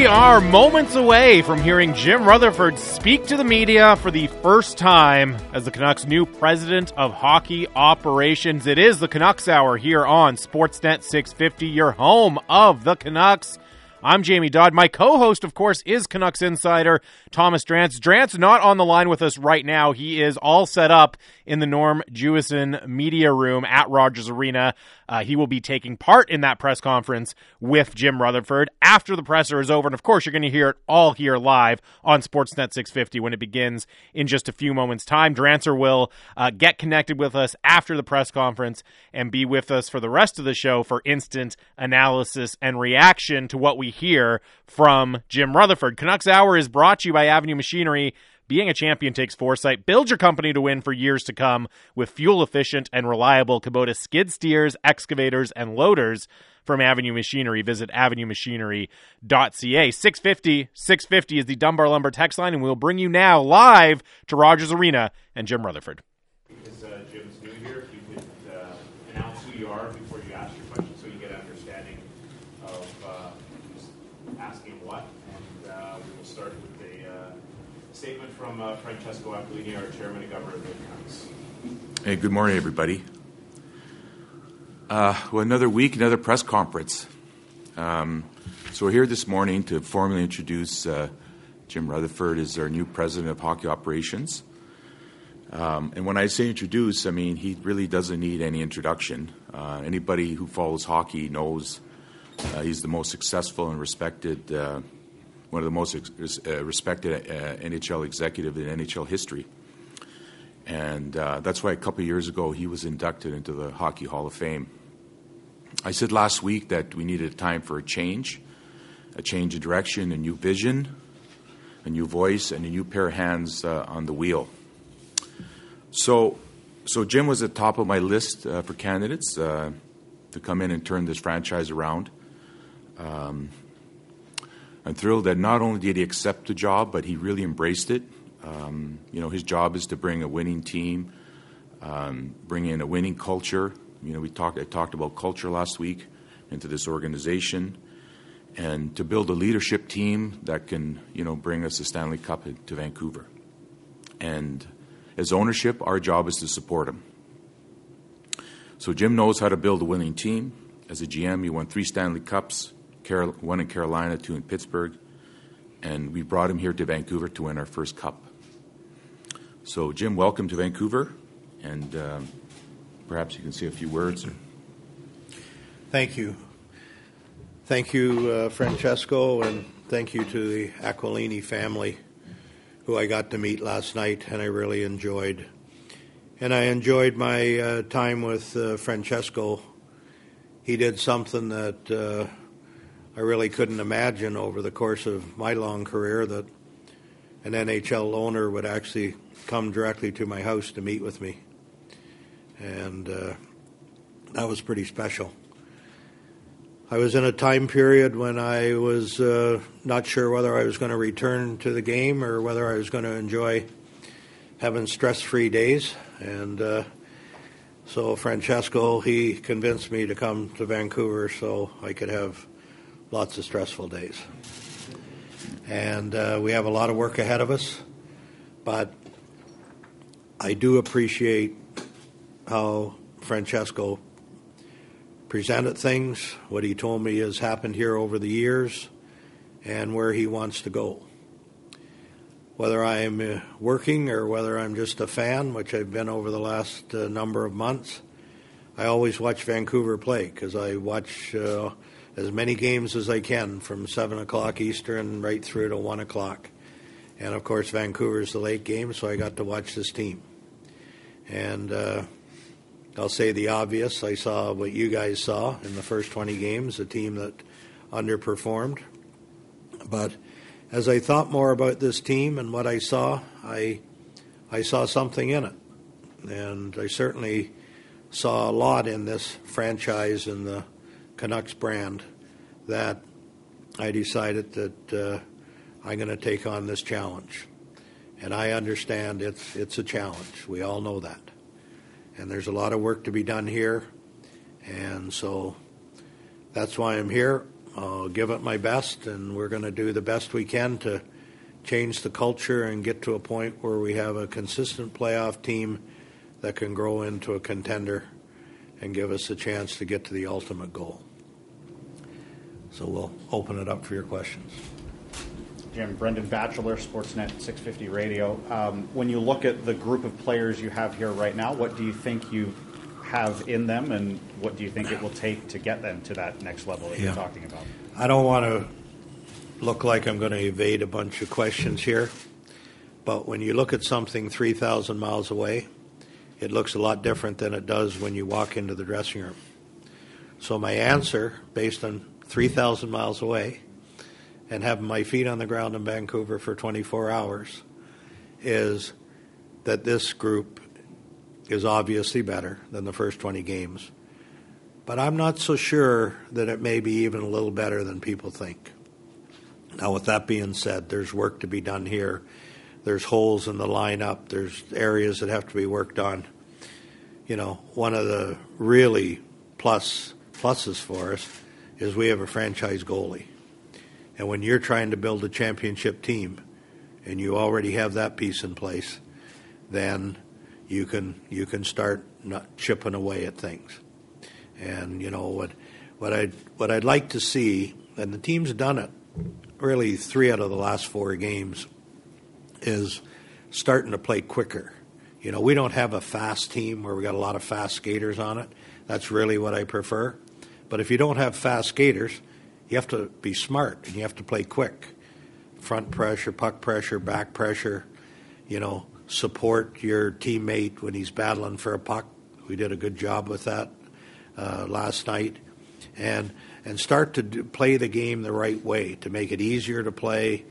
We are moments away from hearing Jim Rutherford speak to the media for the first time as the Canucks' new president of hockey operations. It is the Canucks Hour here on Sportsnet 650, your home of the Canucks. I'm Jamie Dodd. My co-host, of course, is Canucks insider Thomas Drance. Drance not on the line with us right now. He is all set up in the Norm Jewison media room at Rogers Arena. Uh, he will be taking part in that press conference with Jim Rutherford after the presser is over. And of course, you're going to hear it all here live on Sportsnet 650 when it begins in just a few moments' time. Drancer will uh, get connected with us after the press conference and be with us for the rest of the show for instant analysis and reaction to what we hear from Jim Rutherford. Canucks Hour is brought to you by Avenue Machinery. Being a champion takes foresight. Build your company to win for years to come with fuel efficient and reliable Kubota skid steers, excavators, and loaders from Avenue Machinery. Visit avenuemachinery.ca. 650 650 is the Dunbar Lumber text line, and we'll bring you now live to Rogers Arena and Jim Rutherford. Because uh, Jim's new here, if you could uh, announce who you are before you ask your question so you get an understanding of uh, who's asking what. And uh, we will start with a uh, statement from uh, Francesco Aquilini, our chairman of the Canucks. Hey, good morning, everybody. Uh, well, another week, another press conference. Um, so we're here this morning to formally introduce uh, Jim Rutherford as our new president of hockey operations. Um, and when I say introduce, I mean he really doesn't need any introduction. Uh, anybody who follows hockey knows uh, he's the most successful and respected, uh, one of the most ex- uh, respected uh, NHL executive in NHL history. And uh, that's why a couple years ago he was inducted into the Hockey Hall of Fame. I said last week that we needed a time for a change, a change of direction, a new vision, a new voice, and a new pair of hands uh, on the wheel. So, so Jim was at the top of my list uh, for candidates uh, to come in and turn this franchise around. Um, I'm thrilled that not only did he accept the job, but he really embraced it. Um, you know, his job is to bring a winning team, um, bring in a winning culture. You know, we talked. I talked about culture last week into this organization, and to build a leadership team that can, you know, bring us the Stanley Cup to Vancouver. And as ownership, our job is to support him. So Jim knows how to build a winning team. As a GM, he won three Stanley Cups, One in Carolina, two in Pittsburgh, and we brought him here to Vancouver to win our first cup. So, Jim, welcome to Vancouver, and um, perhaps you can say a few words. Or... Thank you. Thank you, uh, Francesco, and thank you to the Aquilini family, who I got to meet last night, and I really enjoyed. And I enjoyed my uh, time with uh, Francesco. He did something that uh, I really couldn't imagine over the course of my long career that an NHL owner would actually come directly to my house to meet with me. And uh, that was pretty special. I was in a time period when I was uh, not sure whether I was going to return to the game or whether I was going to enjoy having stress free days. And uh, so Francesco, he convinced me to come to Vancouver so I could have lots of stressful days. And uh, we have a lot of work ahead of us, but I do appreciate how Francesco presented things, what he told me has happened here over the years, and where he wants to go. Whether I'm uh, working or whether I'm just a fan, which I've been over the last uh, number of months, I always watch Vancouver play because I watch uh, as many games as I can from 7 o'clock Eastern right through to 1 o'clock. And of course, Vancouver's the late game, so I got to watch this team. And uh, I'll say the obvious. I saw what you guys saw in the first 20 games, a team that underperformed. But as I thought more about this team and what I saw, I, I saw something in it. And I certainly saw a lot in this franchise in the Canucks brand that I decided that uh, I'm going to take on this challenge. And I understand it's, it's a challenge. We all know that. And there's a lot of work to be done here. And so that's why I'm here. I'll give it my best, and we're going to do the best we can to change the culture and get to a point where we have a consistent playoff team that can grow into a contender and give us a chance to get to the ultimate goal. So we'll open it up for your questions. Jim, Brendan Batchelor, Sportsnet 650 Radio. Um, when you look at the group of players you have here right now, what do you think you have in them, and what do you think it will take to get them to that next level that yeah. you're talking about? I don't want to look like I'm going to evade a bunch of questions here, but when you look at something 3,000 miles away, it looks a lot different than it does when you walk into the dressing room. So, my answer, based on 3,000 miles away and having my feet on the ground in Vancouver for 24 hours, is that this group is obviously better than the first 20 games. But I'm not so sure that it may be even a little better than people think. Now, with that being said, there's work to be done here. There's holes in the lineup. There's areas that have to be worked on. You know, one of the really plus pluses for us is we have a franchise goalie. And when you're trying to build a championship team and you already have that piece in place, then you can you can start not chipping away at things. And you know what what I what I'd like to see, and the team's done it really three out of the last four games, is starting to play quicker. You know, we don't have a fast team where we got a lot of fast skaters on it. That's really what I prefer. But if you don't have fast skaters, you have to be smart and you have to play quick. Front pressure, puck pressure, back pressure, you know, support your teammate when he's battling for a puck. We did a good job with that uh, last night. And and start to do, play the game the right way to make it easier to play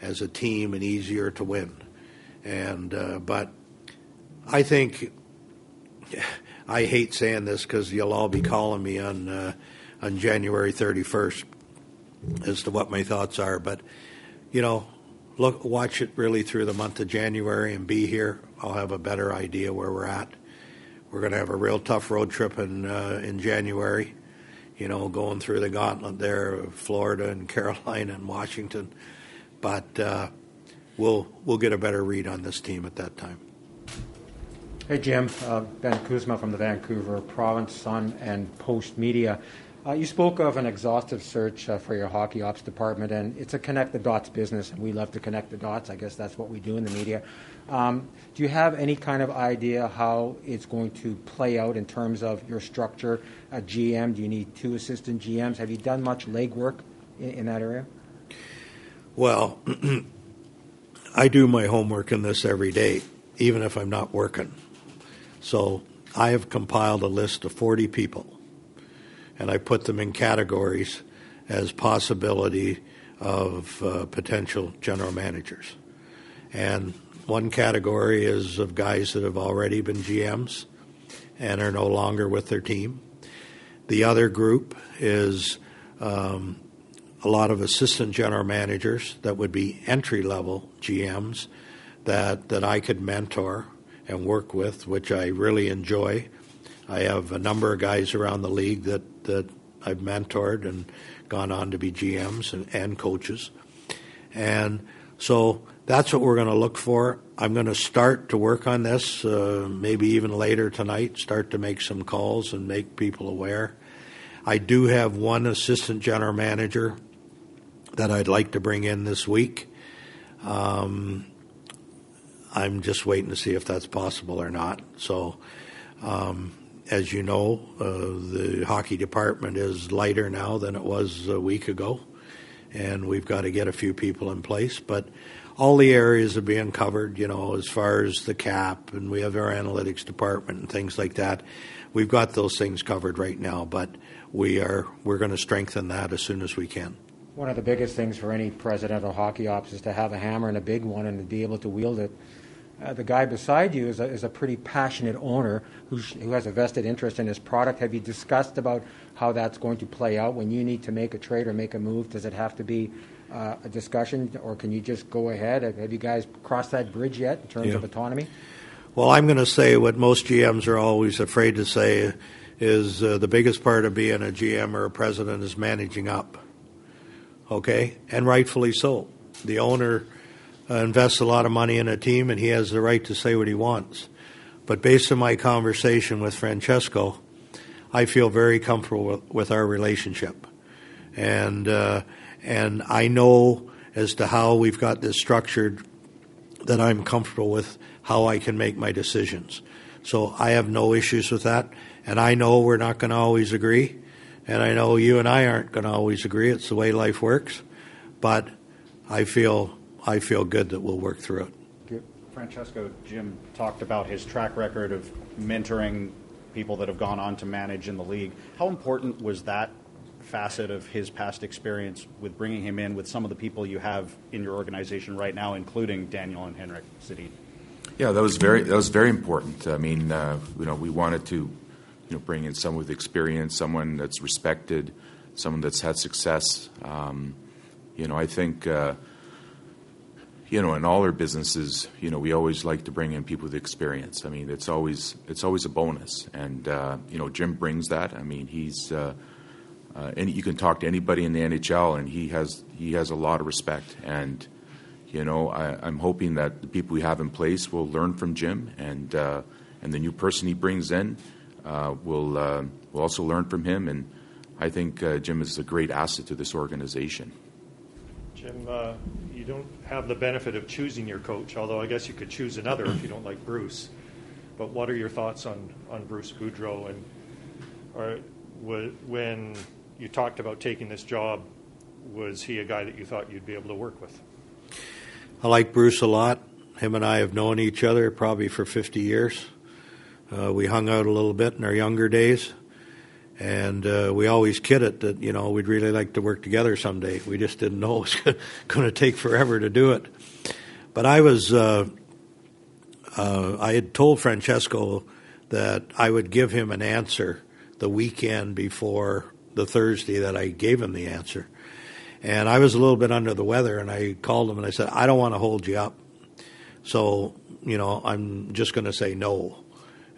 as a team and easier to win. And uh, but I think I hate saying this because you'll all be calling me on uh, on January 31st as to what my thoughts are. But you know, look, watch it really through the month of January and be here. I'll have a better idea where we're at. We're going to have a real tough road trip in uh, in January you know, going through the gauntlet there of Florida and Carolina and Washington. But uh, we'll we'll get a better read on this team at that time. Hey Jim, uh, Ben Kuzma from the Vancouver Province Sun and Post Media. Uh, you spoke of an exhaustive search uh, for your hockey ops department, and it's a connect the dots business, and we love to connect the dots. I guess that's what we do in the media. Um, do you have any kind of idea how it's going to play out in terms of your structure? A GM? Do you need two assistant GMs? Have you done much legwork in, in that area? Well, I do my homework in this every day, even if I'm not working. So I have compiled a list of 40 people and I put them in categories as possibility of uh, potential general managers. And one category is of guys that have already been GMs and are no longer with their team. The other group is um, a lot of assistant general managers that would be entry level GMs that, that I could mentor and work with, which I really enjoy. I have a number of guys around the league that that I've mentored and gone on to be GMs and, and coaches. And so that's what we're going to look for. I'm going to start to work on this, uh, maybe even later tonight, start to make some calls and make people aware. I do have one assistant general manager that I'd like to bring in this week. Um, I'm just waiting to see if that's possible or not. So, um, as you know, uh, the hockey department is lighter now than it was a week ago, and we've got to get a few people in place. But all the areas are being covered, you know, as far as the cap, and we have our analytics department and things like that. We've got those things covered right now, but we are we're going to strengthen that as soon as we can. One of the biggest things for any president of hockey ops is to have a hammer and a big one and to be able to wield it uh, the guy beside you is a, is a pretty passionate owner who, who has a vested interest in his product. Have you discussed about how that's going to play out when you need to make a trade or make a move? Does it have to be uh, a discussion, or can you just go ahead? Have you guys crossed that bridge yet in terms yeah. of autonomy? Well, I'm going to say what most GMs are always afraid to say is uh, the biggest part of being a GM or a president is managing up. okay, and rightfully so. The owner uh, invests a lot of money in a team, and he has the right to say what he wants. But based on my conversation with Francesco, I feel very comfortable with, with our relationship, and uh, and I know as to how we've got this structured that I'm comfortable with how I can make my decisions. So I have no issues with that, and I know we're not going to always agree, and I know you and I aren't going to always agree. It's the way life works, but I feel I feel good that we'll work through it. Francesco, Jim talked about his track record of mentoring people that have gone on to manage in the league. How important was that facet of his past experience with bringing him in with some of the people you have in your organization right now, including Daniel and Henrik Sedin? Yeah, that was very that was very important. I mean, uh, you know, we wanted to, you know, bring in someone with experience, someone that's respected, someone that's had success. Um, you know, I think. Uh, you know, in all our businesses, you know, we always like to bring in people with experience. I mean, it's always it's always a bonus, and uh, you know, Jim brings that. I mean, he's uh, uh, and you can talk to anybody in the NHL, and he has he has a lot of respect. And you know, I, am hoping that the people we have in place will learn from Jim, and uh, and the new person he brings in uh, will uh, will also learn from him. And I think Jim is a great asset to this organization. Jim, uh, you don't have the benefit of choosing your coach, although I guess you could choose another if you don't like Bruce. But what are your thoughts on, on Bruce Boudreau? And or, when you talked about taking this job, was he a guy that you thought you'd be able to work with? I like Bruce a lot. Him and I have known each other probably for 50 years. Uh, we hung out a little bit in our younger days. And uh, we always kid it that, you know, we'd really like to work together someday. We just didn't know it was going to take forever to do it. But I was, uh, uh, I had told Francesco that I would give him an answer the weekend before the Thursday that I gave him the answer. And I was a little bit under the weather, and I called him and I said, I don't want to hold you up. So, you know, I'm just going to say no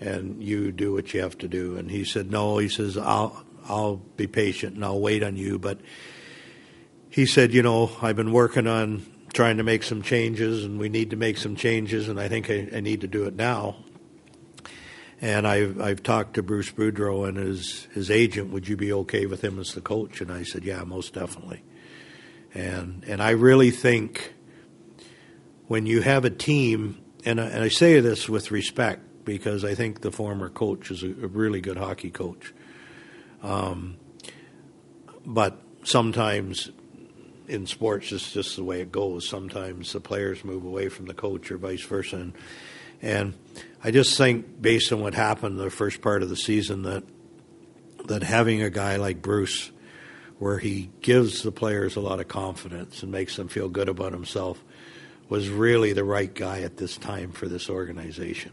and you do what you have to do. And he said, no. He says, I'll I'll be patient and I'll wait on you. But he said, you know, I've been working on trying to make some changes, and we need to make some changes, and I think I, I need to do it now. And I've I've talked to Bruce Boudreau and his his agent. Would you be okay with him as the coach? And I said, yeah, most definitely. And and I really think when you have a team, and I, and I say this with respect, because I think the former coach is a, a really good hockey coach. Um, but sometimes in sports, it's just the way it goes. Sometimes the players move away from the coach or vice versa. And, and I just think, based on what happened the first part of the season, that that having a guy like Bruce, where he gives the players a lot of confidence and makes them feel good about himself, was really the right guy at this time for this organization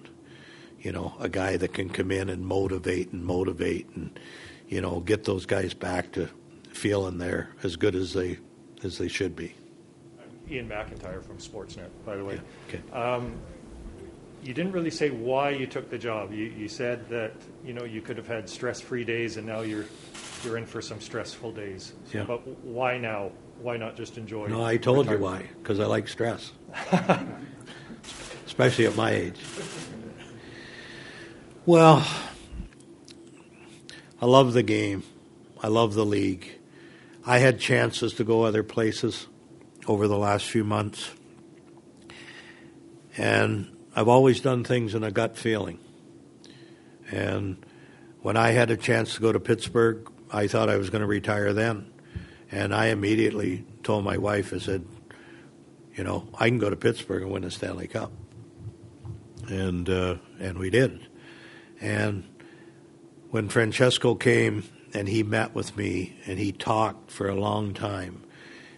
you know, a guy that can come in and motivate and motivate and, you know, get those guys back to feeling they're as good as they as they should be. Ian McIntyre from Sportsnet, by the way. Yeah. Okay. Um, you didn't really say why you took the job. You, you said that you know you could have had stress-free days, and now you're you're in for some stressful days. Yeah. But why now? Why not just enjoy? No, I told retirement? you why. Because I like stress, especially at my age. Well, I love the game. I love the league. I had chances to go other places over the last few months. And I've always done things in a gut feeling. And when I had a chance to go to Pittsburgh, I thought I was going to retire then. And I immediately told my wife, I said, you know, I can go to Pittsburgh and win the Stanley Cup. And uh, and we did. And when Francesco came and he met with me and he talked for a long time,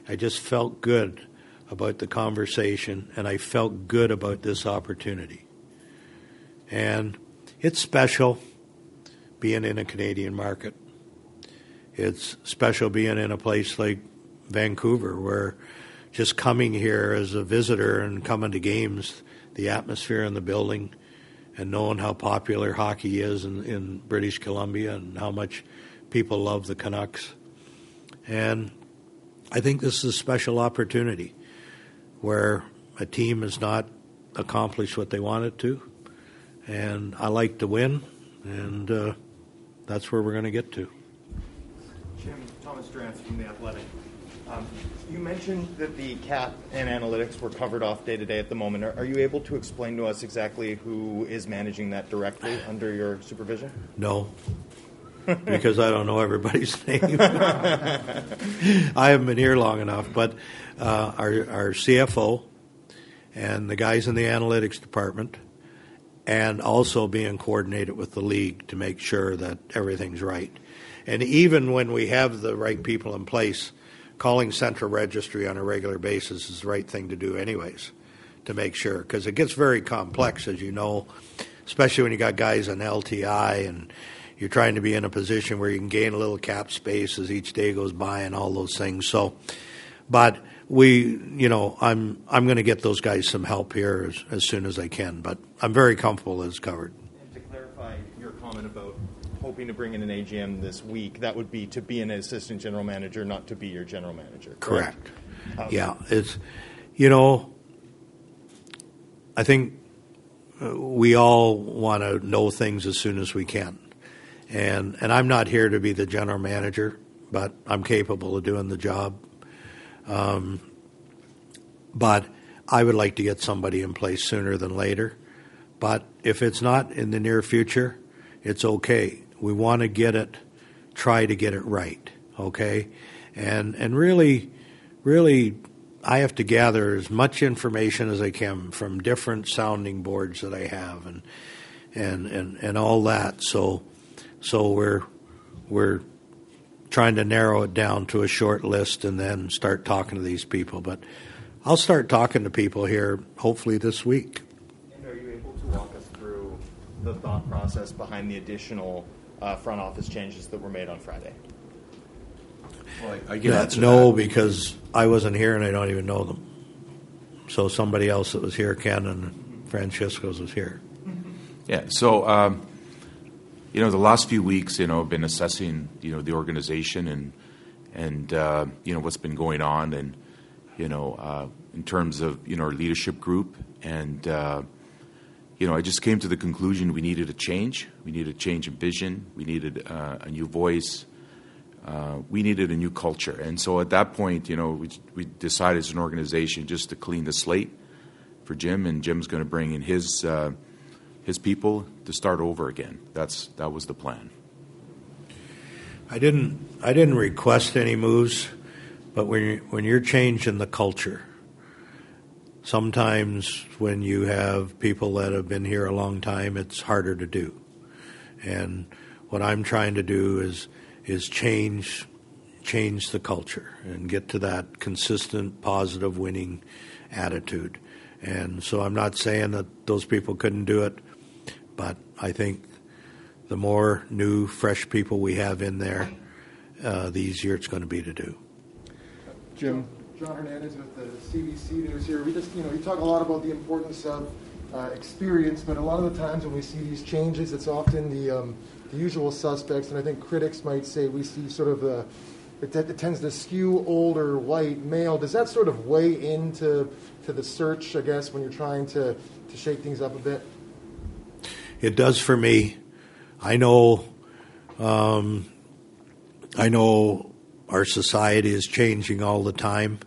I just felt good about the conversation and I felt good about this opportunity. And it's special being in a Canadian market. It's special being in a place like Vancouver where just coming here as a visitor and coming to games, the atmosphere in the building, and knowing how popular hockey is in, in British Columbia and how much people love the Canucks. And I think this is a special opportunity where a team has not accomplished what they wanted to, and I like to win, and uh, that's where we're going to get to. Jim, Thomas Drance from The Athletic. Um, you mentioned that the cap and analytics were covered off day to day at the moment. Are, are, you able to explain to us exactly who is managing that directly under your supervision? No, because I don't know everybody's name. I haven't been here long enough, but uh, our, our CFO and the guys in the analytics department, and also being coordinated with the league to make sure that everything's right. And even when we have the right people in place, calling central registry on a regular basis is the right thing to do, anyways, to make sure because it gets very complex, as you know, especially when you got guys on LTI and you're trying to be in a position where you can gain a little cap space as each day goes by and all those things. So, but we, you know, I'm I'm going to get those guys some help here as, as soon as I can. But I'm very comfortable it's covered. And to clarify your comment about hoping to bring in an AGM this week, that would be to be an assistant general manager, not to be your general manager. Correct. correct. Um, yeah, it's you know, I think uh, we all want to know things as soon as we can, and and I'm not here to be the general manager, but I'm capable of doing the job. Um, but I would like to get somebody in place sooner than later. But if it's not in the near future, it's okay. We want to get it, try to get it right, okay? And and really, really, I have to gather as much information as I can from different sounding boards that I have, and and and, and all that. So so we're we're trying to narrow it down to a short list and then start talking to these people. But I'll start talking to people here hopefully this week. And are you able to walk us through the thought process behind the additional uh, front office changes that were made on Friday? Well, I, I no, that. because I wasn't here and I don't even know them. So somebody else that was here, Ken and Francesco's was here. Yeah. So, um, you know, the last few weeks, you know, I've been assessing, you know, the organization and and uh, you know what's been going on, and you know, uh, in terms of you know our leadership group, and uh, you know, I just came to the conclusion we needed a change. We needed a change in vision. We needed uh, a new voice. Uh, we needed a new culture. And so at that point, you know, we, we decided as an organization just to clean the slate for Jim, and Jim's going to bring in his uh, his people to start over again. That's that was the plan. I didn't I didn't request any moves, but when you, when you're changing the culture sometimes when you have people that have been here a long time, it's harder to do. And what I'm trying to do is is change change the culture and get to that consistent, positive, winning attitude. And so I'm not saying that those people couldn't do it, but I think the more new, fresh people we have in there, uh, the easier it's going to be to do. Jim, John Hernandez with the CBC News here. We just, you know, we talk a lot about the importance of uh, experience, but a lot of the times when we see these changes, it's often the, um, the usual suspects, and I think critics might say we see sort of the it, it, tends to skew older white male. Does that sort of weigh into to the search, I guess, when you're trying to, to shake things up a bit? It does for me. I know, um, I know our society is changing all the time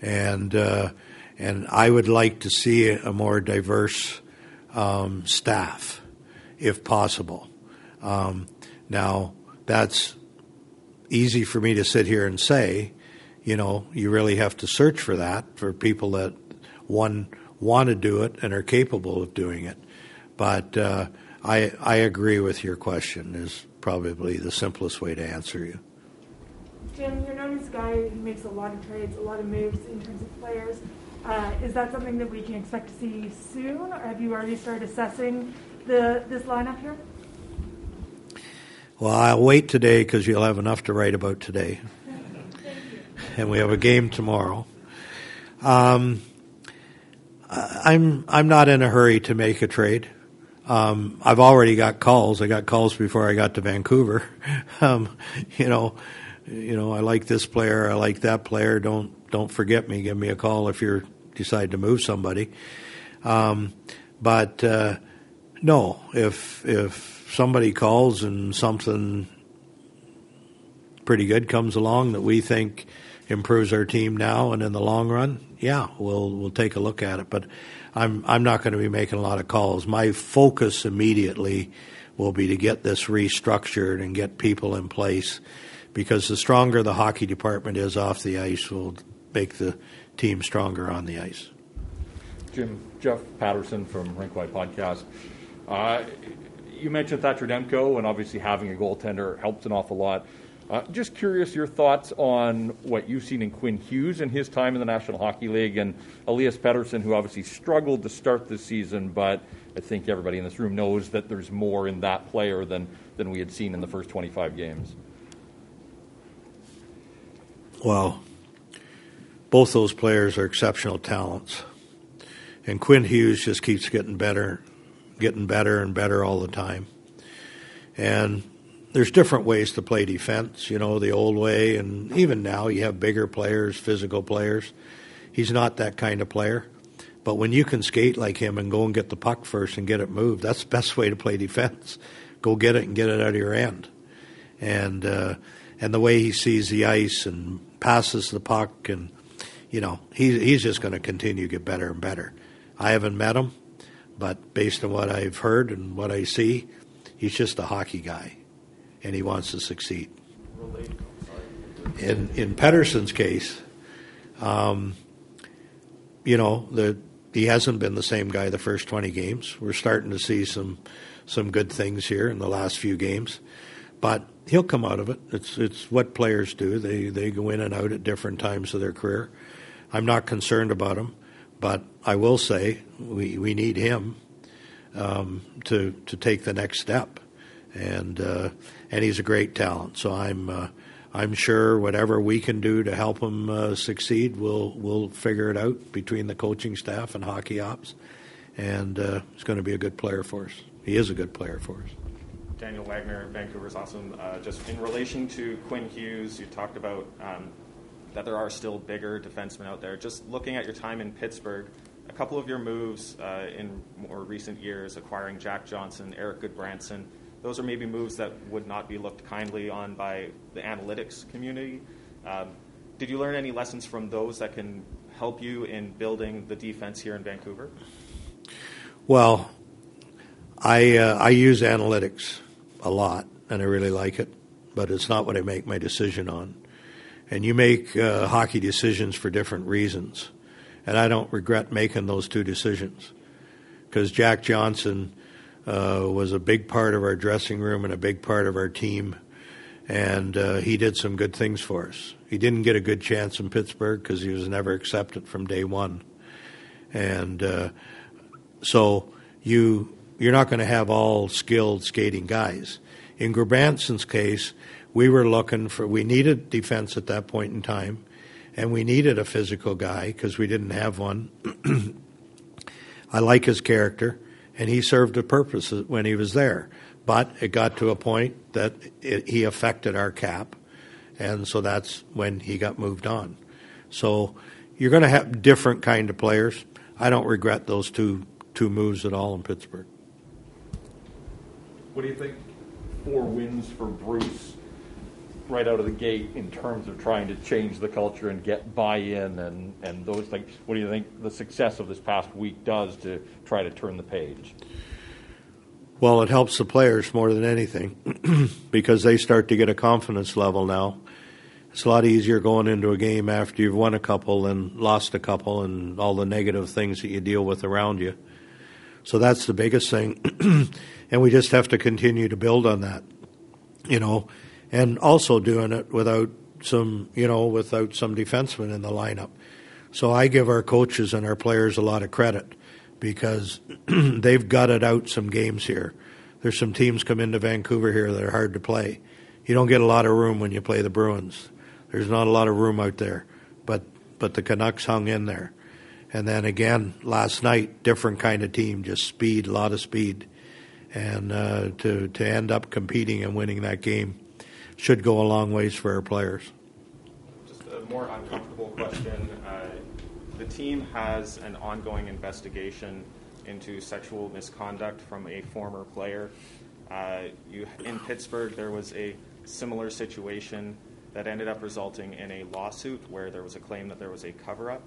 and uh, and I would like to see a more diverse um, staff, if possible. Um, now that's easy for me to sit here and say. You know, you really have to search for that for people that one want to do it and are capable of doing it. But uh, I I agree with your question. Is probably the simplest way to answer you. Jim, you're known as a guy who makes a lot of trades, a lot of moves in terms of players. Uh, is that something that we can expect to see soon, or have you already started assessing the this lineup here? Well, I'll wait today because you'll have enough to write about today, and we have a game tomorrow. Um, I'm I'm not in a hurry to make a trade. Um, I've already got calls. I got calls before I got to Vancouver. Um, you know, you know, I like this player, I like that player. Don't don't forget me. Give me a call if you decide to move somebody. Um, but uh, no, if if somebody calls and something pretty good comes along that we think improves our team now and in the long run, yeah, we'll we'll take a look at it. But I'm I'm not going to be making a lot of calls. My focus immediately will be to get this restructured and get people in place because the stronger the hockey department is off the ice will make the team stronger on the ice. Jim, Jeff Patterson from Rinkwide Podcast. Uh, you mentioned Thatcher Demko, and obviously having a goaltender helps an awful lot. Uh, just curious your thoughts on what you've seen in Quinn Hughes and his time in the National Hockey League, and Elias Pettersson, who obviously struggled to start this season, but I think everybody in this room knows that there's more in that player than, than we had seen in the first 25 games. Well, both those players are exceptional talents. And Quinn Hughes just keeps getting better, getting better and better all the time. And there's different ways to play defense, you know, the old way, and even now you have bigger players, physical players. He's not that kind of player. But when you can skate like him and go and get the puck first and get it moved, that's the best way to play defense. Go get it and get it out of your end. And uh, and the way he sees the ice and passes the puck and you know he, he's just going to continue to get better and better. I haven't met him, but based on what I've heard and what I see, he's just a hockey guy and he wants to succeed. In in Pettersson's case, um, you know the he hasn't been the same guy the first twenty games. We're starting to see some some good things here in the last few games, but he'll come out of it. It's it's what players do. They they go in and out at different times of their career. I'm not concerned about him, but I will say we we need him um, to to take the next step and uh, and he's a great talent. So I'm uh, I'm sure whatever we can do to help him uh, succeed, we'll we'll figure it out between the coaching staff and hockey ops, and uh, he's going to be a good player for us. He is a good player for us. Daniel Wagner, Vancouver's awesome. Uh, just in relation to Quinn Hughes, you talked about um, that there are still bigger defensemen out there. Just looking at your time in Pittsburgh, a couple of your moves uh, in more recent years, acquiring Jack Johnson, Erik Gudbranson, those are maybe moves that would not be looked kindly on by the analytics community. Um, did you learn any lessons from those that can help you in building the defense here in Vancouver? Well, I uh, I use analytics a lot, and I really like it, but it's not what I make my decision on. And you make uh, hockey decisions for different reasons, and I don't regret making those two decisions because Jack Johnson uh, was a big part of our dressing room and a big part of our team. And uh, he did some good things for us. He didn't get a good chance in Pittsburgh because he was never accepted from day one. And uh, so you you're not going to have all skilled skating guys. In Gudbranson's case, we were looking for we needed defense at that point in time, and we needed a physical guy because we didn't have one. I like his character and he served a purpose when he was there. But it got to a point that it, he affected our cap, and so that's when he got moved on. So you're going to have different kind of players. I don't regret those two two moves at all in Pittsburgh. What do you think? Four wins for Bruce right out of the gate in terms of trying to change the culture and get buy-in and, and those things. What do you think the success of this past week does to try to turn the page? Well, it helps the players more than anything because they start to get a confidence level now. It's a lot easier going into a game after you've won a couple and lost a couple and all the negative things that you deal with around you. So that's the biggest thing. and we just have to continue to build on that. You know, and also doing it without some, you know, without some defensemen in the lineup. So I give our coaches and our players a lot of credit because they've gutted out some games here. There's some teams come into Vancouver here that are hard to play. You don't get a lot of room when you play the Bruins. There's not a lot of room out there, but but the Canucks hung in there. And then again last night, different kind of team, just speed, a lot of speed, and uh, to to end up competing and winning that game should go a long ways for our players. Just a more uncomfortable question. Uh, the team has an ongoing investigation into sexual misconduct from a former player. Uh, you, in Pittsburgh, there was a similar situation that ended up resulting in a lawsuit where there was a claim that there was a cover up.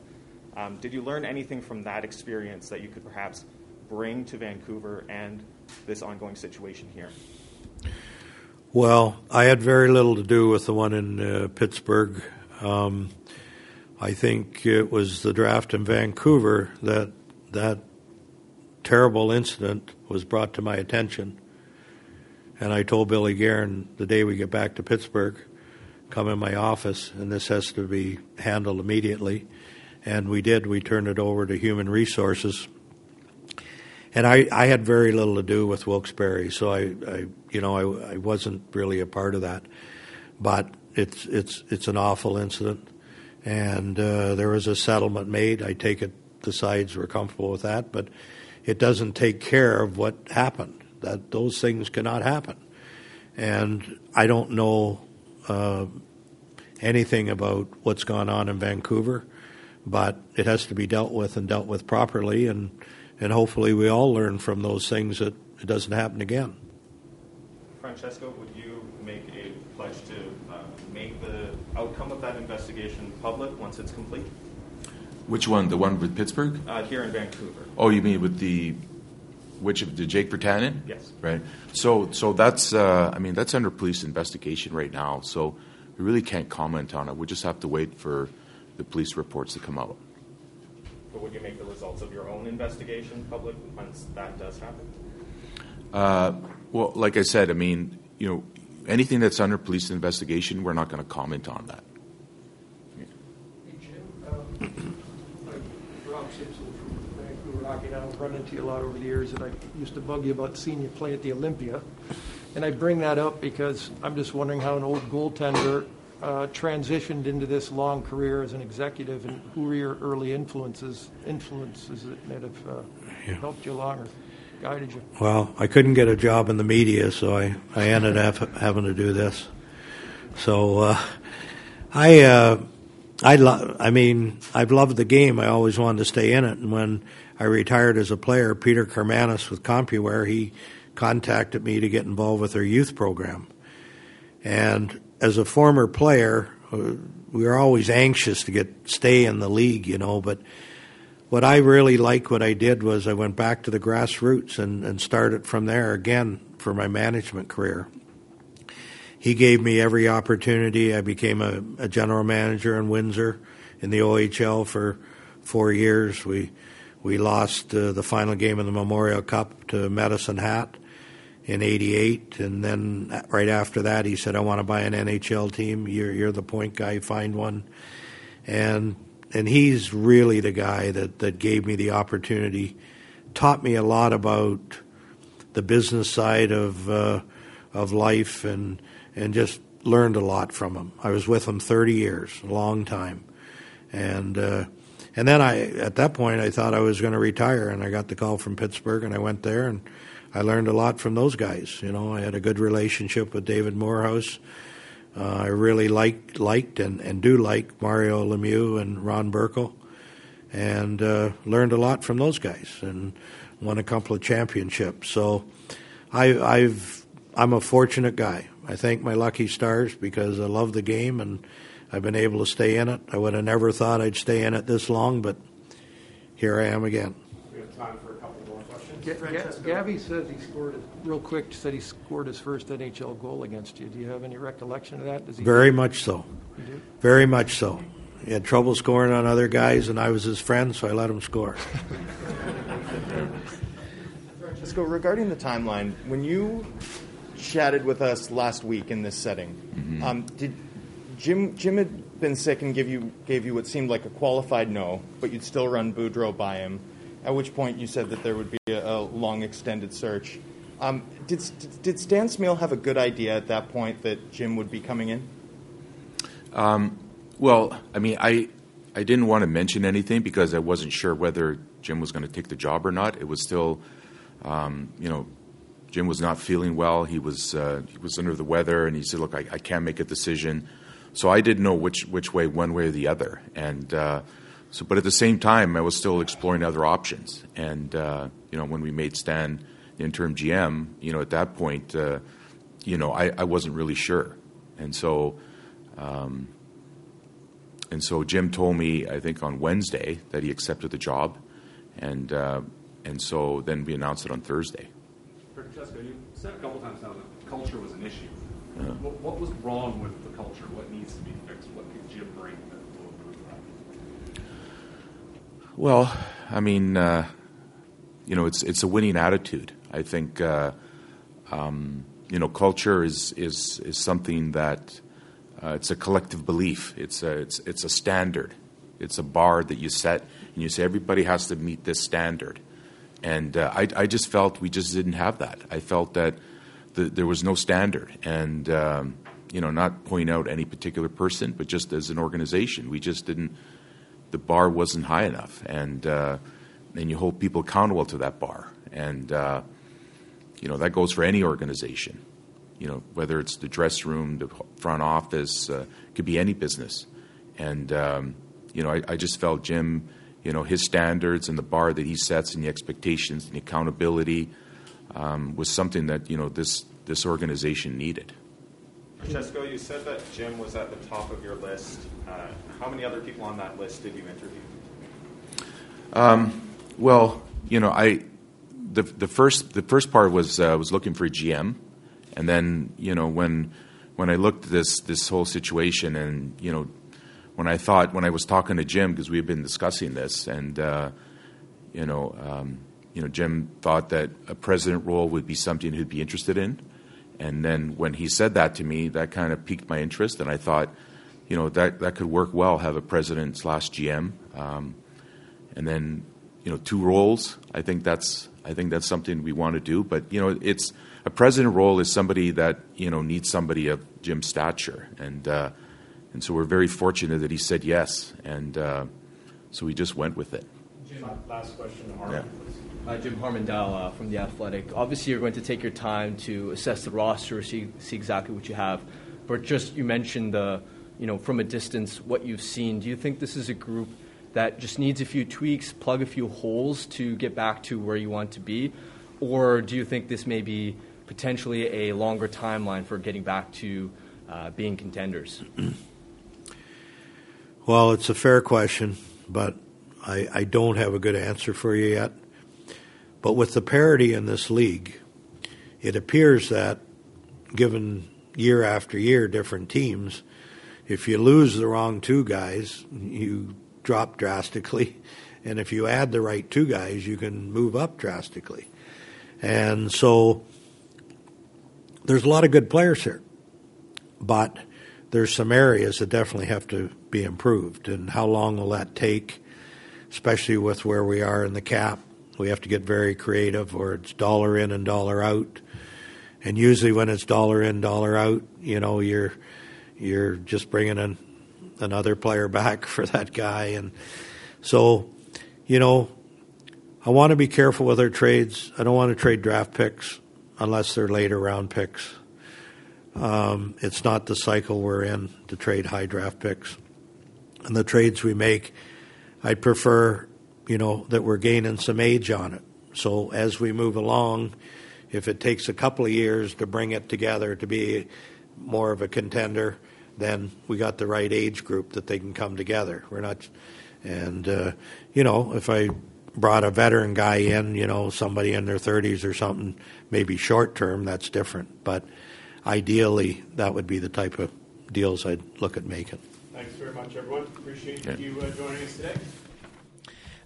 Um, did you learn anything from that experience that you could perhaps bring to Vancouver and this ongoing situation here? Well, I had very little to do with the one in uh, Pittsburgh. Um, I think it was the draft in Vancouver that that terrible incident was brought to my attention. And I told Billy Guerin the day we get back to Pittsburgh, come in my office, and this has to be handled immediately. And we did. We turned it over to Human Resources. And I, I had very little to do with Wilkes-Barre, so I, I you know, I, I wasn't really a part of that. But it's it's it's an awful incident, and uh, there was a settlement made. I take it the sides were comfortable with that, but it doesn't take care of what happened. That those things cannot happen, and I don't know uh, anything about what's gone on in Vancouver, but it has to be dealt with and dealt with properly, and and hopefully we all learn from those things that it doesn't happen again. Francesco, would you make a pledge to uh, make the outcome of that investigation public once it's complete? Which one? The one with Pittsburgh? Uh, here in Vancouver. Oh, you mean with the which of the Jake Virtanen? Yes. Right. So so that's uh, I mean that's under police investigation right now. So we really can't comment on it. We just have to wait for the police reports to come out. But would you make the results of your own investigation public once that does happen? Uh, well, like I said, I mean, you know, anything that's under police investigation, we're not going to comment on that. Rob Simpson from Vancouver Hockey. Now, I've run into you a lot over the years, and I used to bug you about seeing you play at the Olympia. And I bring that up because I'm just wondering how an old goaltender uh, transitioned into this long career as an executive, and who were your early influences influences that might have uh, Yeah. helped you along or guided you? Well, I couldn't get a job in the media, so I, I ended up having to do this. So uh, I uh, I lo- I mean I've loved the game. I always wanted to stay in it, and when I retired as a player, Peter Karmanos with Compuware, he contacted me to get involved with their youth program. And as a former player, uh, we were always anxious to get stay in the league, you know, but what I really liked what I did was I went back to the grassroots and, and started from there again for my management career. He gave me every opportunity. I became a, a general manager in Windsor in the OHL for four years. We we lost uh, the final game of the Memorial Cup to Medicine Hat in '88, and then right after that, he said, "I want to buy an NHL team. You're you're the point guy. Find one." And and he's really the guy that, that gave me the opportunity, taught me a lot about the business side of uh, of life, and and just learned a lot from him. I was with him 30 years, a long time, and uh, and then I at that point I thought I was going to retire, and I got the call from Pittsburgh, and I went there, and I learned a lot from those guys. You know, I had a good relationship with David Morehouse. Uh, I really liked, liked and, and do like Mario Lemieux and Ron Burkle, and uh, learned a lot from those guys, and won a couple of championships. So, I, I've I'm a fortunate guy. I thank my lucky stars because I love the game and I've been able to stay in it. I would have never thought I'd stay in it this long, but here I am again. We have time for a couple more questions. Ga- Ga- Gavi says he scored, his- real quick, said he scored his first NHL goal against you. Do you have any recollection of that? Does he Very much so. Very much so. He had trouble scoring on other guys, and I was his friend, so I let him score. Francesco, regarding the timeline, when you chatted with us last week in this setting, Mm-hmm. um, did Jim Jim had been sick and give you gave you what seemed like a qualified no, but you'd still run Boudreau by him. At which point you said that there would be a, a long extended search. Um, did did Stan Smyl have a good idea at that point that Jim would be coming in? Um, well, I mean, I I didn't want to mention anything because I wasn't sure whether Jim was going to take the job or not. It was still, um, you know, Jim was not feeling well. He was uh, he was under the weather, and he said, "Look, I, I, can't make a decision." So I didn't know which which way, one way or the other. And uh, so, but at the same time, I was still exploring other options. And uh, you know, when we made Stan the interim GM, you know, at that point, uh, you know, I, I, wasn't really sure. And so, um, and so Jim told me, I think on Wednesday, that he accepted the job, and uh, and so then we announced it on Thursday. Francesco, you said a couple times now that culture was an issue. What, what, was wrong with the culture? What needs to be fixed? What could Jim bring that will improve that? Well, I mean, uh, you know, it's it's a winning attitude. I think, uh, um, you know, culture is is is something that uh, it's a collective belief. It's a it's it's a standard. It's a bar that you set, and you say everybody has to meet this standard. And uh, I, I just felt we just didn't have that. I felt that the, there was no standard, and um, you know, not point out any particular person, but just as an organization, we just didn't. The bar wasn't high enough, and uh, you hold people accountable to that bar, and uh, you know that goes for any organization. You know, whether it's the dress room, the front office, uh, could be any business, and um, you know, I, I just felt Jim you know, his standards and the bar that he sets and the expectations and the accountability um, was something that, you know, this, this organization needed. Francesco, you said that Jim was at the top of your list. Uh, how many other people on that list did you interview? Um, well, you know, I the the first the first part was uh, was looking for a GM, and then you know when when I looked at this this whole situation, and you know when I thought when I was talking to Jim because we had been discussing this, and uh, you know, um, you know, Jim thought that a president role would be something he'd be interested in, and then when he said that to me, that kind of piqued my interest, and I thought, you know, that that could work well. Have a president slash GM, um, and then you know, two roles. I think that's I think that's something we want to do, but you know, it's a president role is somebody that you know needs somebody of Jim's stature and. Uh, and so we're very fortunate that he said yes. And uh, so we just went with it. Jim, last question, Harman, yeah. Uh, Jim Harman Dayal uh, from The Athletic. Obviously, you're going to take your time to assess the roster, see, see exactly what you have. But just you mentioned the, you know, from a distance, what you've seen. Do you think this is a group that just needs a few tweaks, plug a few holes to get back to where you want to be? Or do you think this may be potentially a longer timeline for getting back to uh, being contenders? Well, it's a fair question, but I, I don't have a good answer for you yet. But with the parity in this league, it appears that given year after year different teams, if you lose the wrong two guys, you drop drastically. And if you add the right two guys, you can move up drastically. And so there's a lot of good players here. But there's some areas that definitely have to be improved. And how long will that take, especially with where we are in the cap? We have to get very creative, or it's dollar in and dollar out. And usually, when it's dollar in, dollar out, you know, you're you're just bringing in another player back for that guy, and so, you know, I want to be careful with our trades. I don't want to trade draft picks unless they're later round picks. Um, it's not the cycle we're in to trade high draft picks. And the trades we make, I prefer, you know, that we're gaining some age on it. So as we move along, if it takes a couple of years to bring it together to be more of a contender, then we got the right age group that they can come together. We're not, and uh, you know, if I brought a veteran guy in, you know, somebody in their 30s or something, maybe short term, that's different. But ideally, that would be the type of deals I'd look at making. Thanks very much, everyone. Appreciate yeah. you uh, joining us today.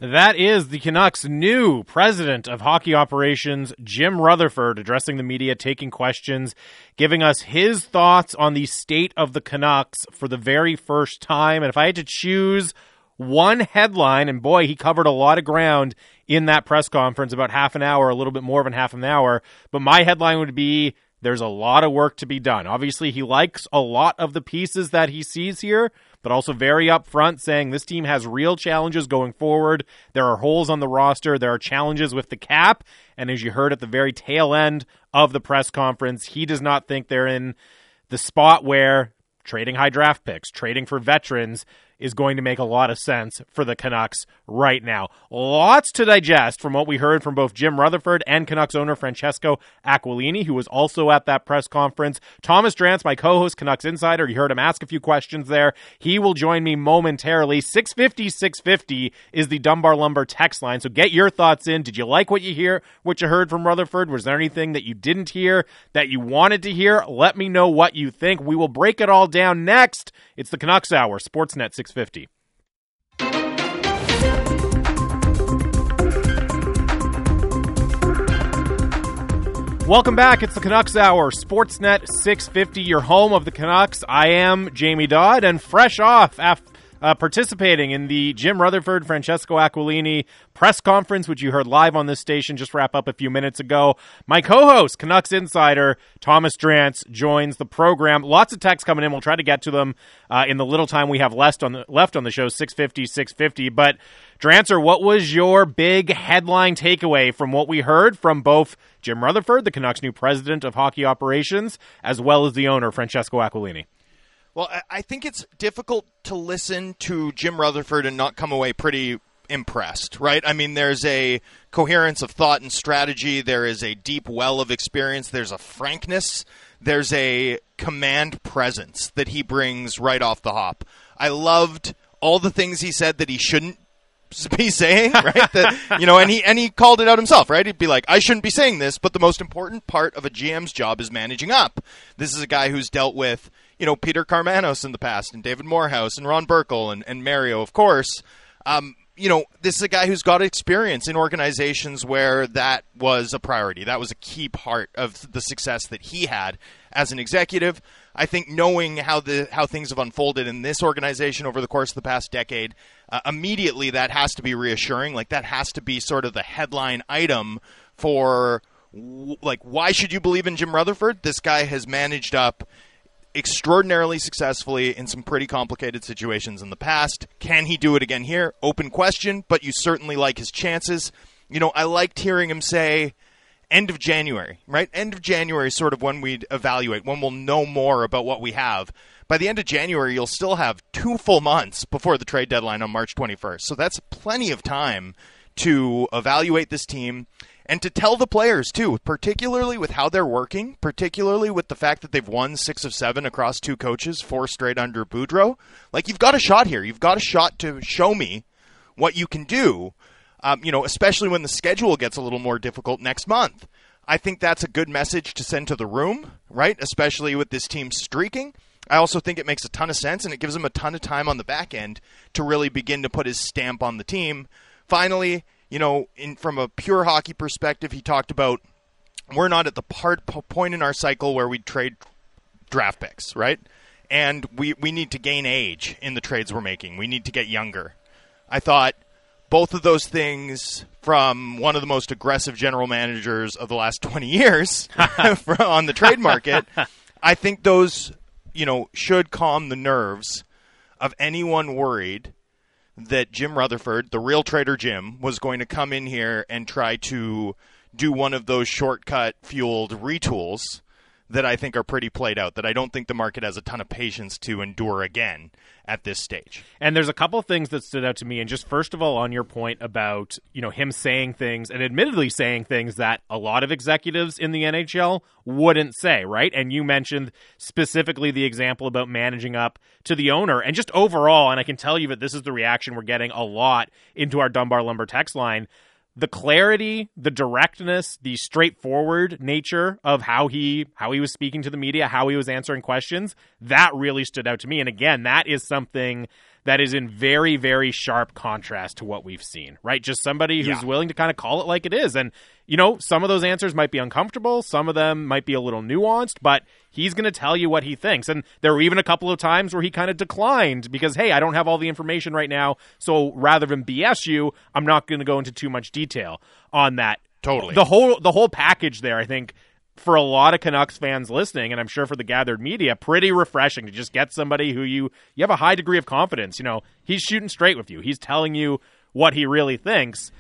That is the Canucks' new president of hockey operations, Jim Rutherford, addressing the media, taking questions, giving us his thoughts on the state of the Canucks for the very first time. And if I had to choose one headline, and boy, he covered a lot of ground in that press conference, about half an hour, a little bit more than half an hour. But my headline would be there's a lot of work to be done. Obviously, he likes a lot of the pieces that he sees here, but also very upfront saying this team has real challenges going forward. There are holes on the roster, there are challenges with the cap, and as you heard at the very tail end of the press conference, he does not think they're in the spot where trading high draft picks, trading for veterans is going to make a lot of sense for the Canucks right now. Lots to digest from what we heard from both Jim Rutherford and Canucks owner Francesco Aquilini, who was also at that press conference. Thomas Drance, my co-host, Canucks Insider, you heard him ask a few questions there. He will join me momentarily. 650 650 is the Dunbar Lumber text line. So get your thoughts in. Did you like what you hear, what you heard from Rutherford? Was there anything that you didn't hear that you wanted to hear? Let me know what you think. We will break it all down next. It's the Canucks Hour, Sportsnet 650. Welcome back. It's the Canucks Hour, Sportsnet 650, your home of the Canucks. I am Jamie Dodd, and fresh off after uh, participating in the Jim Rutherford Francesco Aquilini press conference, which you heard live on this station just wrap up a few minutes ago. My co-host, Canucks Insider Thomas Drance, joins the program. Lots of texts coming in. We'll try to get to them uh, in the little time we have left on the left on the show, 650, 650. But Drancer, what was your big headline takeaway from what we heard from both Jim Rutherford, the Canucks' new president of hockey operations, as well as the owner, Francesco Aquilini? Well, I think it's difficult to listen to Jim Rutherford and not come away pretty impressed, right? I mean, there's a coherence of thought and strategy, there is a deep well of experience, there's a frankness, there's a command presence that he brings right off the hop. I loved all the things he said that he shouldn't be saying, right? that you know, and he and he called it out himself, right? He'd be like, "I shouldn't be saying this, but the most important part of a GM's job is managing up." This is a guy who's dealt with you know Peter Karmanos in the past, and David Morehouse, and Ron Burkle, and, and Mario, of course. Um, you know, this is a guy who's got experience in organizations where that was a priority. That was a key part of the success that he had as an executive. I think knowing how the how things have unfolded in this organization over the course of the past decade, uh, immediately that has to be reassuring. Like that has to be sort of the headline item for like why should you believe in Jim Rutherford? This guy has managed up extraordinarily successfully in some pretty complicated situations in the past. Can he do it again here? Open question, but you certainly like his chances. You know, I liked hearing him say end of January, right? End of January is sort of when we'd evaluate, when we'll know more about what we have. By the end of January, you'll still have two full months before the trade deadline on March 21st. So that's plenty of time to evaluate this team and to tell the players too, particularly with how they're working, particularly with the fact that they've won six of seven across two coaches, four straight under Boudreau. Like you've got a shot here. You've got a shot to show me what you can do. Um, you know, especially when the schedule gets a little more difficult next month. I think that's a good message to send to the room, right? Especially with this team streaking. I also think it makes a ton of sense and it gives him a ton of time on the back end to really begin to put his stamp on the team. Finally, you know, in from a pure hockey perspective, he talked about we're not at the part point in our cycle where we trade draft picks, right? And we we need to gain age in the trades we're making. We need to get younger. I thought both of those things from one of the most aggressive general managers of the last 20 years on the trade market. I think those, you know, should calm the nerves of anyone worried that Jim Rutherford, the real trader Jim, was going to come in here and try to do one of those shortcut fueled retools that I think are pretty played out, that I don't think the market has a ton of patience to endure again at this stage. And there's a couple things that stood out to me. And just first of all, on your point about, you know, him saying things and admittedly saying things that a lot of executives in the NHL wouldn't say, right? And you mentioned specifically the example about managing up to the owner and just overall, and I can tell you that this is the reaction we're getting a lot into our Dunbar Lumber text line the clarity, the directness, the straightforward nature of how he how he was speaking to the media, how he was answering questions, that really stood out to me. And again, that is something that is in very, very sharp contrast to what we've seen, right? Just somebody who's yeah. willing to kind of call it like it is. And, you know, some of those answers might be uncomfortable, some of them might be a little nuanced, but he's going to tell you what he thinks. And there were even a couple of times where he kind of declined because, hey, I don't have all the information right now. So rather than BS you, I'm not going to go into too much detail on that. Totally. The whole the whole package there, I think for a lot of Canucks fans listening, and I'm sure for the gathered media, pretty refreshing to just get somebody who you you have a high degree of confidence. You know, he's shooting straight with you. He's telling you what he really thinks.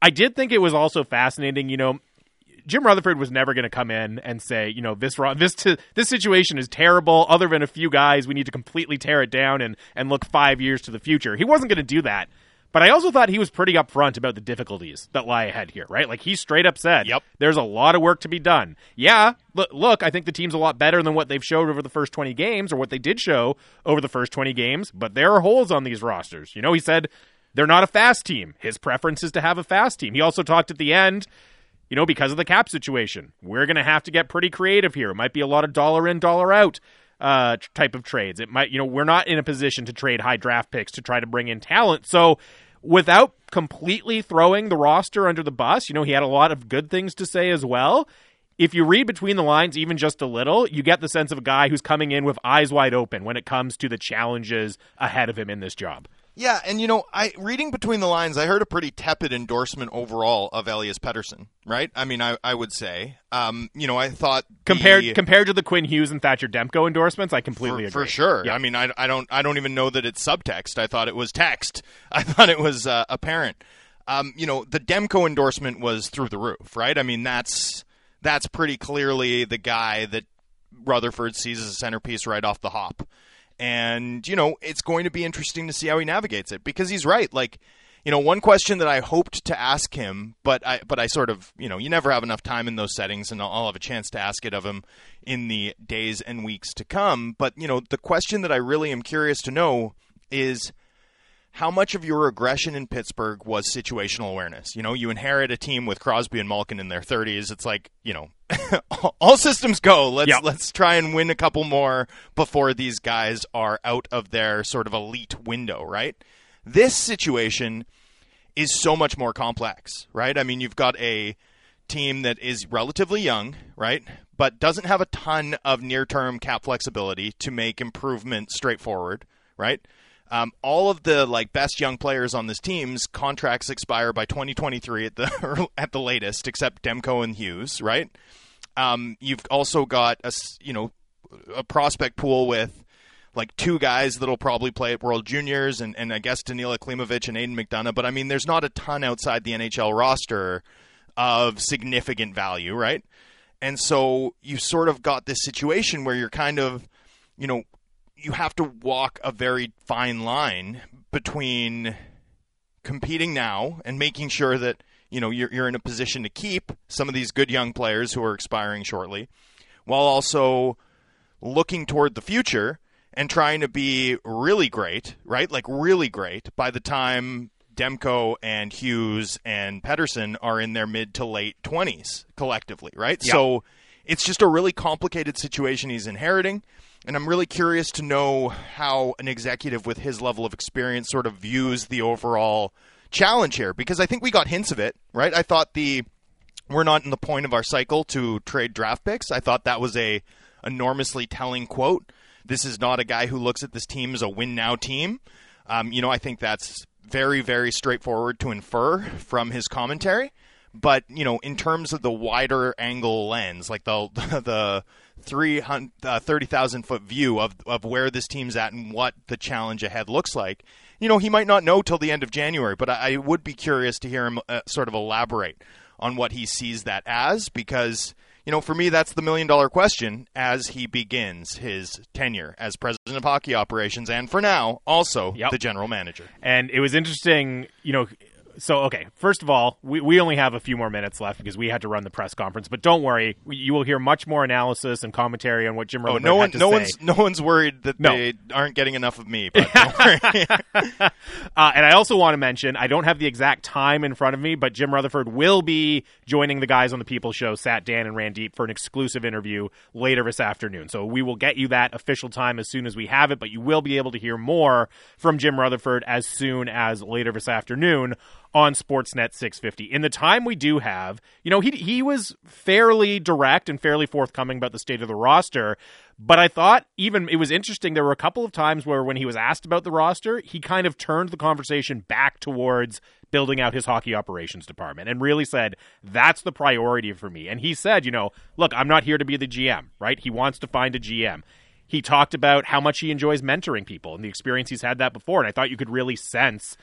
I did think it was also fascinating. You know, Jim Rutherford was never going to come in and say, you know, this this this situation is terrible. Other than a few guys, we need to completely tear it down and and look five years to the future. He wasn't going to do that. But I also thought he was pretty upfront about the difficulties that lie ahead here, right? Like he straight up said, "Yep, there's a lot of work to be done." Yeah, look, look, I think the team's a lot better than what they've showed over the first 20 games or what they did show over the first 20 games, but there are holes on these rosters. You know, he said they're not a fast team. His preference is to have a fast team. He also talked at the end you know, because of the cap situation. We're going to have to get pretty creative here. It might be a lot of dollar in, dollar out uh, type of trades. It might, you know, we're not in a position to trade high draft picks to try to bring in talent. So, without completely throwing the roster under the bus, you know, he had a lot of good things to say as well. If you read between the lines even just a little, you get the sense of a guy who's coming in with eyes wide open when it comes to the challenges ahead of him in this job. Yeah, and you know, I reading between the lines, I heard a pretty tepid endorsement overall of Elias Pettersson. Right? I mean, I, I would say, um, you know, I thought compared the, compared to the Quinn Hughes and Thatcher Demko endorsements, I completely for, agree for sure. Yeah. I mean, I, I don't I don't even know that it's subtext. I thought it was text. I thought it was uh, apparent. Um, you know, the Demko endorsement was through the roof, right? I mean, that's that's pretty clearly the guy that Rutherford sees as a centerpiece right off the hop. And, you know, it's going to be interesting to see how he navigates it because he's right. Like, you know, one question that I hoped to ask him, but I but I sort of, you know, you never have enough time in those settings and I'll, I'll have a chance to ask it of him in the days and weeks to come. But, you know, the question that I really am curious to know is how much of your aggression in Pittsburgh was situational awareness? You know, you inherit a team with Crosby and Malkin in their 30s. It's like, you know, all systems go. Let's Yep. let's try and win a couple more before these guys are out of their sort of elite window, right? This situation is so much more complex, right? I mean, you've got a team that is relatively young, right? But doesn't have a ton of near-term cap flexibility to make improvement straightforward, right? Um, all of the like best young players on this team's contracts expire by 2023 at the at the latest, except Demko and Hughes, right? Um, you've also got a you know a prospect pool with like two guys that'll probably play at World Juniors, and, and I guess Danila Klimovich and Aidan McDonough. But I mean, there's not a ton outside the NHL roster of significant value, right? And so you've sort of got this situation where you're kind of, you know, you have to walk a very fine line between competing now and making sure that you know you're, you're in a position to keep some of these good young players who are expiring shortly, while also looking toward the future and trying to be really great, right? Like really great by the time Demko and Hughes and Pettersson are in their mid to late 20s collectively, right? Yeah. So it's just a really complicated situation he's inheriting. And I'm really curious to know how an executive with his level of experience sort of views the overall challenge here because I think we got hints of it, right? I thought the we're not in the point of our cycle to trade draft picks. I thought that was a enormously telling quote. This is not a guy who looks at this team as a win now team. Um, you know, I think that's very, very straightforward to infer from his commentary. But you know, in terms of the wider angle lens, like the the uh, thirty thousand foot view of of where this team's at and what the challenge ahead looks like, you know, he might not know till the end of January. But I, I would be curious to hear him uh, sort of elaborate on what he sees that as, because you know, for me, that's the million dollar question as he begins his tenure as president of hockey operations, and for now, also the general manager. And it was interesting, you know. So, okay, first of all, we, we only have a few more minutes left because we had to run the press conference. But don't worry, you will hear much more analysis and commentary on what Jim Oh, Rutherford no one, no say. one's, no one's worried that No. they aren't getting enough of me. But don't worry. uh, and I also want to mention, I don't have the exact time in front of me, but Jim Rutherford will be joining the guys on the People Show, Sat Dan and Randip, for an exclusive interview later this afternoon. So we will get you that official time as soon as we have it, but you will be able to hear more from Jim Rutherford as soon as later this afternoon on Sportsnet 650. In the time we do have, you know, he he was fairly direct and fairly forthcoming about the state of the roster, but I thought even it was interesting there were a couple of times where when he was asked about the roster, he kind of turned the conversation back towards building out his hockey operations department and really said that's the priority for me. And he said, you know, look, I'm not here to be the GM, right? He wants to find a GM. He talked about how much he enjoys mentoring people and the experience he's had that before. And I thought you could really sense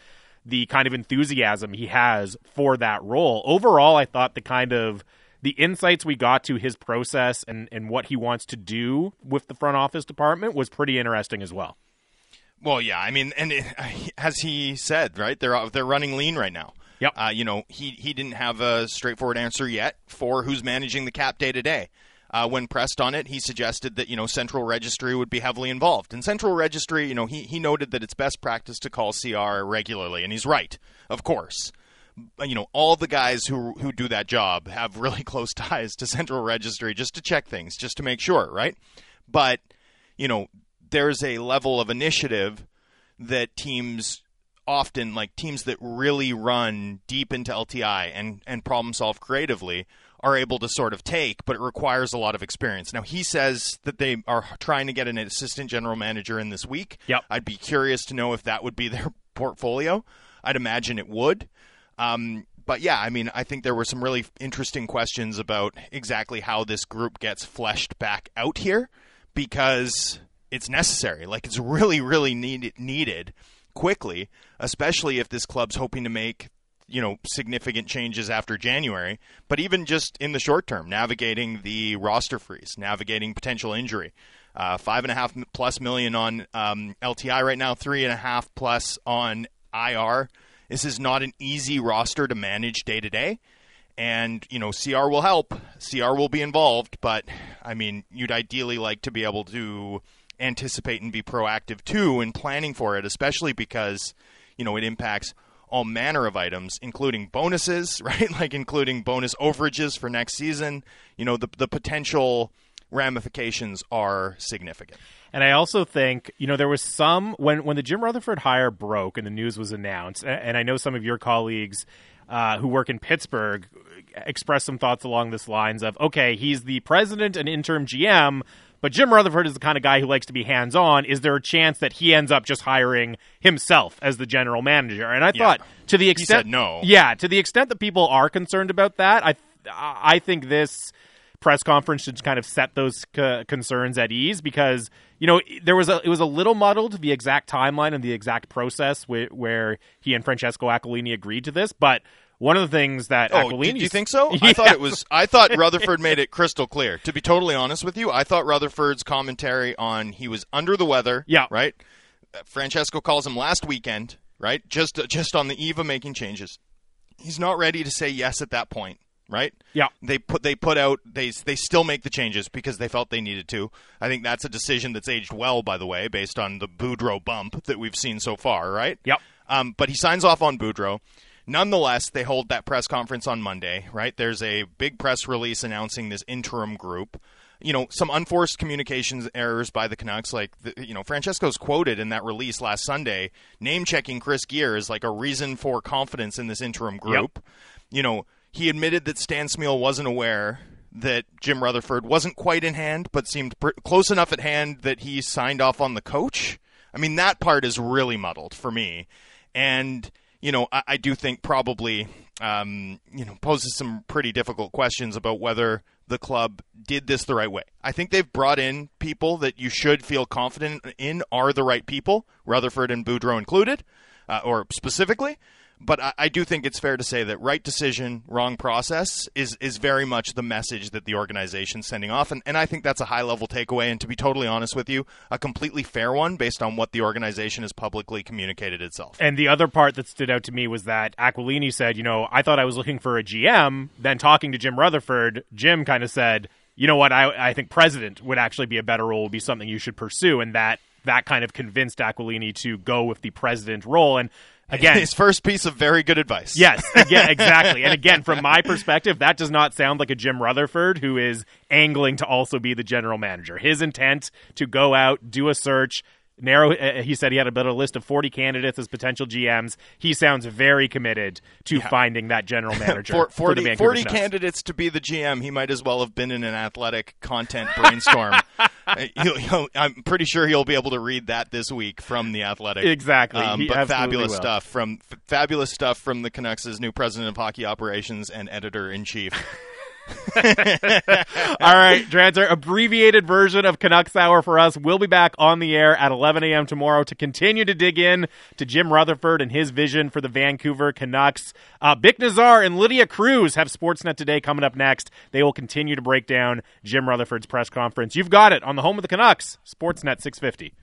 the kind of enthusiasm he has for that role. Overall, I thought the kind of the insights we got to his process and, and what he wants to do with the front office department was pretty interesting as well. Well, yeah, I mean, and it, as he said, right, they're they're running lean right now. Yep. Uh, you know, he he didn't have a straightforward answer yet for who's managing the cap day to day. Uh, when pressed on it, he suggested that you know Central Registry would be heavily involved. And Central Registry, you know, he he noted that it's best practice to call CR regularly, and he's right, of course. You know, all the guys who who do that job have really close ties to Central Registry just to check things, just to make sure, right? But you know, there's a level of initiative that teams often like teams that really run deep into LTI and and problem solve creatively are able to sort of take, but it requires a lot of experience. Now he says that they are trying to get an assistant general manager in this week. Yep. I'd be curious to know if that would be their portfolio. I'd imagine it would. Um, but yeah, I mean, I think there were some really interesting questions about exactly how this group gets fleshed back out here because it's necessary. Like it's really, really need, needed quickly, especially if this club's hoping to make you know significant changes after January. But even just in the short term, navigating the roster freeze, navigating potential injury. Uh, five and a half plus million on um, LTI right now, three and a half plus on IR. This is not an easy roster to manage day to day. And, you know, CR will help. CR will be involved, but I mean, you'd ideally like to be able to anticipate and be proactive too in planning for it, especially because you know it impacts all manner of items, including bonuses, right? Like including bonus overages for next season. You know, the the potential ramifications are significant. And I also think, you know, there was some when when the Jim Rutherford hire broke and the news was announced, and I know some of your colleagues uh, who work in Pittsburgh expressed some thoughts along this lines of, okay, he's the president and interim GM, but Jim Rutherford is the kind of guy who likes to be hands on. Is there a chance that he ends up just hiring himself as the general manager? And I Yeah. thought to the extent no. yeah, to the extent that people are concerned about that, I I think this press conference should kind of set those c- concerns at ease because you know there was a it was a little muddled the exact timeline and the exact process wh- where he and Francesco Aquilini agreed to this, but one of the things that Oh, Aquilini did you think so? I thought it was. I thought Rutherford made it crystal clear. To be totally honest with you, I thought Rutherford's commentary on he was under the weather. Yeah. Right. Uh, Francesco calls him last weekend. Right. Just just on the eve of making changes. He's not ready to say yes at that point. Right. Yeah. They put they put out they they still make the changes because they felt they needed to. I think that's a decision that's aged well, by the way, based on the Boudreau bump that we've seen so far. Right. Yep. Um, but he signs off on Boudreau. Nonetheless, they hold that press conference on Monday, right? There's a big press release announcing this interim group. You know, some unforced communications errors by the Canucks. Like, the, you know, Francesco's quoted in that release last Sunday, name checking Chris Gear as like a reason for confidence in this interim group. You know, he admitted that Stan Smyl wasn't aware that Jim Rutherford wasn't quite in hand, but seemed pr- close enough at hand that he signed off on the coach. I mean, that part is really muddled for me. And, you know, I, I do think probably, um, you know, poses some pretty difficult questions about whether the club did this the right way. I think they've brought in people that you should feel confident in are the right people, Rutherford and Boudreau included, uh, or specifically. But I, I do think it's fair to say that right decision, wrong process is is very much the message that the organization's sending off, and, and I think that's a high level takeaway. And to be totally honest with you, a completely fair one based on what the organization has publicly communicated itself. And the other part that stood out to me was that Aquilini said, you know, I thought I was looking for a GM. Then talking to Jim Rutherford, Jim kind of said, you know what, I, I think president would actually be a better role, would be something you should pursue. And that that kind of convinced Aquilini to go with the president role. And again, his first piece of very good advice. Yes, again, exactly. And again, from my perspective, that does not sound like a Jim Rutherford who is angling to also be the general manager. His intent to go out, do a search, narrow. Uh, he said he had about a list of 40 candidates as potential GMs. He sounds very committed to Yeah. finding that general manager For, for the 40, Vancouver 40 candidates to be the GM. He might as well have been in an athletic content brainstorm. Uh, he'll, he'll, I'm pretty sure he'll be able to read that this week from the athletic. Exactly. Um, but fabulous will. stuff from f- fabulous stuff from the Canucks' new president of hockey operations and editor in chief. All right, Drancer, abbreviated version of Canucks Hour for us. We'll be back on the air at 11 a.m. tomorrow to continue to dig in to Jim Rutherford and his vision for the Vancouver Canucks. Uh, Bik Nizzar and Lydia Cruz have Sportsnet today coming up next. They will continue to break down Jim Rutherford's press conference. You've got it on the home of the Canucks, Sportsnet 650.